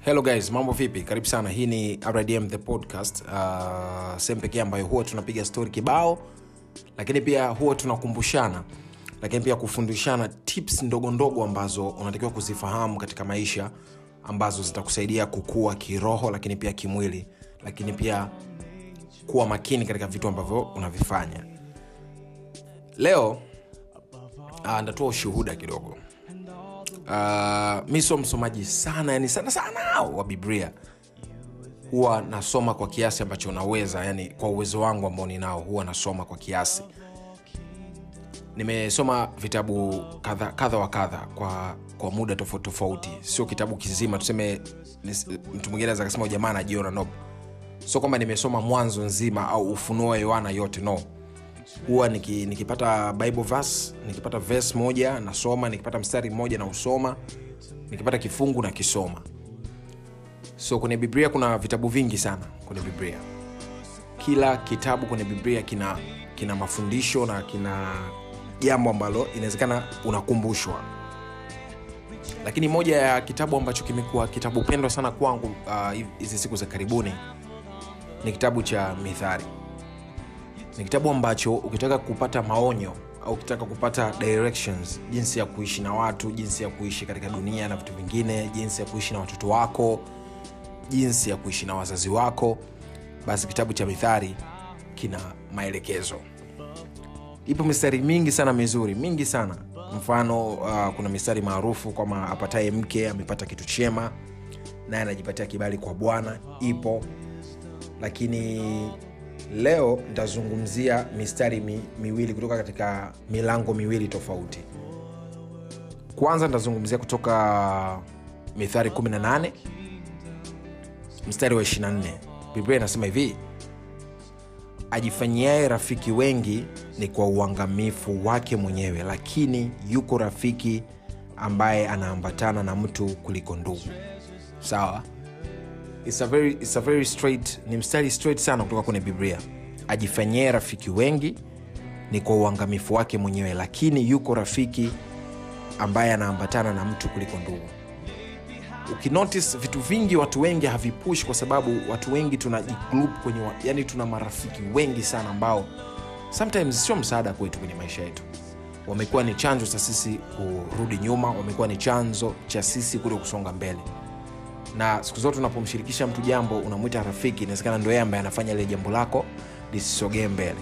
hello guys mambo vipi? Karibu sana. Hii ni rdm the podcast. Uh, sehemu pekee ambayo huwa tunapiga stori kibao lakini pia huwa tunakumbushana lakini pia kufundishana tips ndogo ndogo ambazo unatakiwa kuzifahamu katika maisha ambazo zitakusaidia kukua kiroho lakini pia kimwili lakini pia kuwa makini katika vitu ambavyo unavifanya. Leo uh, ndatoa ushuhuda kidogo uh, mi sio msomaji sana yani sana sana wa biblia. Huwa nasoma kwa kiasi ambacho naweza yani kwa uwezo wangu ambao ninao huwa nasoma kwa kiasi. Nimesoma vitabu kadha kadha wa kadha kwa kwa muda tofauti tofauti. Sio kitabu kizima tuseme mtu mwingine aweza kasema jamaa anajiona no. Sio kwamba nimesoma mwanzo nzima au ufunuo yohana yote no huwa niki, nikipata bible verse nikipata verse moja nasoma nikipata mstari mmoja na usoma nikipata kifungu na kisoma so kwenye biblia kuna vitabu vingi sana kwenye biblia. Kila kitabu kwenye biblia kina kina mafundisho na kina jambo ambalo inawezekana unakumbushwa. Lakini moja ya kitabu ambacho kimekuwa kitabu pendwa sana kwangu uh, hizi siku za karibuni ni kitabu cha mithari ni kitabu ambacho ukitaka kupata maonyo au ukitaka kupata directions jinsi ya kuishi na watu jinsi ya kuishi katika dunia na vitu vingine jinsi ya kuishi na watoto wako jinsi ya kuishi na wazazi wako basi kitabu cha mithari kina maelekezo. Ipo mistari mingi sana mizuri mingi sana. Mfano uh, kuna mistari maarufu kwama apataye mke amepata kitu chema naye anajipatia kibali kwa bwana ipo. Lakini leo nitazungumzia mistari mi, miwili kutoka katika milango miwili tofauti. Kwanza nitazungumzia kutoka mithari 18 mstari wa 24 biblia inasema hivi ajifanyiaye rafiki wengi ni kwa uangamifu wake mwenyewe lakini yuko rafiki ambaye anaambatana na mtu kuliko ndugu. Sawa it's a very, it's a very straight ni mstari straight sana kutoka kwenye biblia. Ajifanyie rafiki wengi ni kwa uangamifu wake mwenyewe lakini yuko rafiki ambaye anaambatana na mtu kuliko ndugu. Ukinotice vitu vingi watu wengi havipush kwa sababu watu wengi tunajigroup kwenye yani tuna marafiki wengi sana ambao sometimes sio msaada kwetu kwenye maisha yetu. Wamekuwa ni chanzo cha sisi kurudi nyuma wamekuwa ni chanzo cha sisi kuto kusonga mbele na siku zote unapomshirikisha mtu jambo unamwita rafiki inawezekana ndo yeye ambaye anafanya ile jambo lako lisisogee mbele.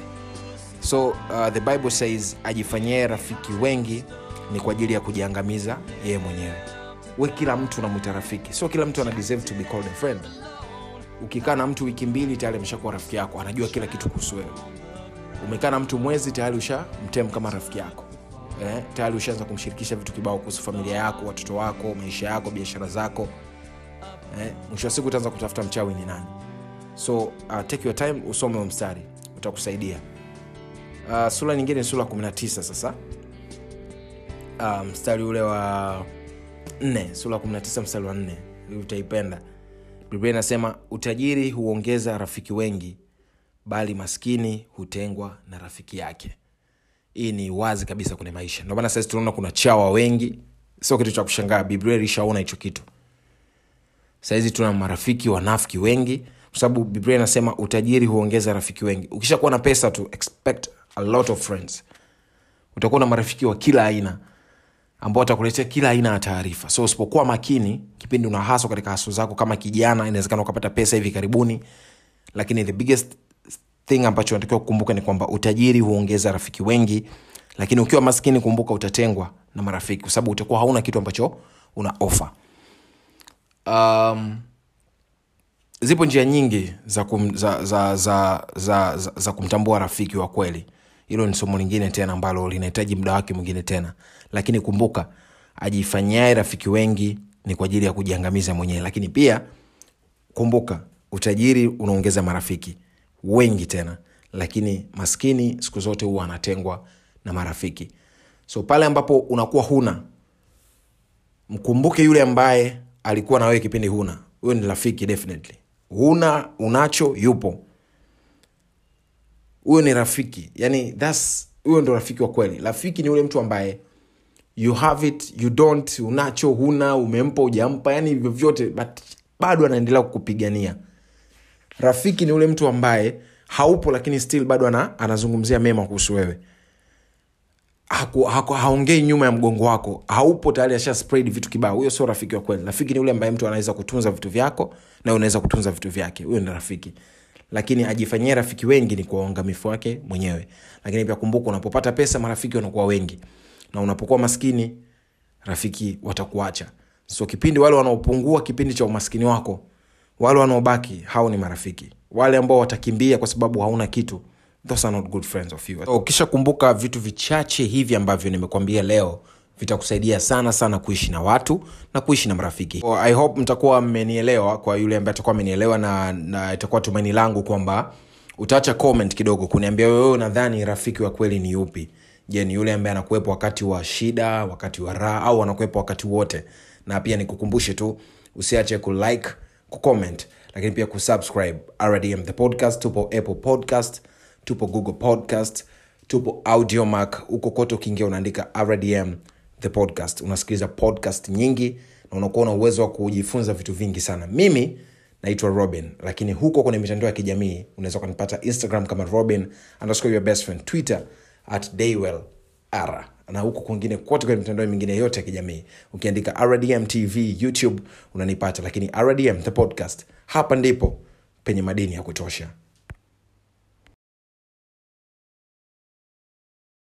So uh, the bible says ajifanyie rafiki wengi ni kwa ajili ya kujiangamiza yeye mwenyewe. We kila mtu unamwita rafiki. Sio kila mtu ana deserve to be called a friend. Ukikaa na mtu wiki mbili tayari ameshakuwa rafiki yako anajua kila kitu kuhusu wewe. Umekaa na mtu mwezi tayari ushamtem kama rafiki yako. Eh, tayari ushaanza kumshirikisha vitu kibao kuhusu familia yako watoto wako maisha yako biashara zako eh, mwisho wa siku utaanza kutafuta mchawi ni nani. So uh, take your time usome mstari. Utakusaidia. Uh, sura nyingine ni sura 19 sasa. Uh, mstari ule wa 4 sura 19 mstari wa 4 utaipenda. Biblia inasema utajiri huongeza rafiki wengi bali maskini hutengwa na rafiki yake. Hii ni wazi kabisa kwenye maisha. Ndio maana tunaona kuna chawa wengi. Sio kitu cha kushangaa. Biblia ilishaona hicho kitu sahizi tuna marafiki wanafiki wengi kwa sababu biblia inasema utajiri huongeza rafiki wengi. Ukishakuwa na pesa tu expect a lot of friends. Utakuwa na marafiki wa kila aina ambao watakuletea kila aina ya taarifa. So usipokuwa makini kipindi una haso katika haso zako kama kijana inawezekana ukapata pesa hivi karibuni lakini the biggest thing ambacho unatakiwa kukumbuka ni kwamba utajiri huongeza rafiki wengi lakini ukiwa maskini kumbuka utatengwa na marafiki kwa sababu utakuwa hauna kitu ambacho una ofa um, zipo njia nyingi za, kum, za, za, za, za, za, za kumtambua rafiki wa kweli. Hilo ni somo lingine tena ambalo linahitaji muda wake mwingine tena. Lakini kumbuka ajifanyae rafiki wengi ni kwa ajili ya kujiangamiza mwenyewe. Lakini pia kumbuka utajiri unaongeza marafiki wengi tena. Lakini maskini siku zote huwa anatengwa na marafiki. So pale ambapo unakuwa huna mkumbuke yule ambaye alikuwa na wewe kipindi huna. Huyo ni rafiki definitely. Huna unacho yupo. Huyo ni rafiki. Yani thats huyo ndo rafiki wa kweli. Rafiki ni yule mtu ambaye you have it you don't unacho huna umempa ujampa yani vyovyote but bado anaendelea kukupigania. Rafiki ni ule mtu ambaye haupo lakini still bado ana, anazungumzia mema kuhusu wewe haongei nyuma ya mgongo wako. Haupo tayari asha vitu kibao. Huyo sio rafiki wa kweli. Rafiki ni ule ambaye mtu anaweza kutunza vitu vyako na unaweza kutunza vitu vyake. Huyo ni rafiki. Lakini ajifanyie rafiki wengi ni kwa uangamifu wake mwenyewe. Lakini pia kumbuka unapopata pesa marafiki wanakuwa wengi. Na unapokuwa maskini rafiki watakuacha. So kipindi wale wanaopungua kipindi cha umaskini wako wale wanaobaki hao ni marafiki. Wale ambao watakimbia kwa sababu hauna kitu those are not good friends of you. So, ukisha kumbuka vitu vichache hivi ambavyo nimekwambia leo vitakusaidia sana sana kuishi na watu na kuishi na marafiki. So, i hope mtakuwa mmenielewa kwa yule ambaye atakuwa amenielewa na, na itakuwa tumaini langu kwamba utaacha comment kidogo kuniambia wewe unadhani rafiki wa kweli ni yupi? Je ni yule ambaye anakuwepo wakati wa shida wakati wa raha au anakuwepo wakati wote? Na pia nikukumbushe tu usiache kulike kucomment lakini pia kusubscribe rdm the podcast tupo apple podcast tupo google podcast tupo audiomac huko kote ukiingia unaandika rdm the podcast. Unasikiliza podcast nyingi na unakuwa na uwezo wa kujifunza vitu vingi sana. Mimi naitwa robin lakini huko kwenye mitandao ya kijamii unaweza ukanipata instagram kama robin your best friend twitter at daywell r. Na huko kwingine kote kwenye mitandao mingine yote ya kijamii ukiandika rdm tv youtube unanipata. Lakini rdm the podcast hapa ndipo penye madini ya kutosha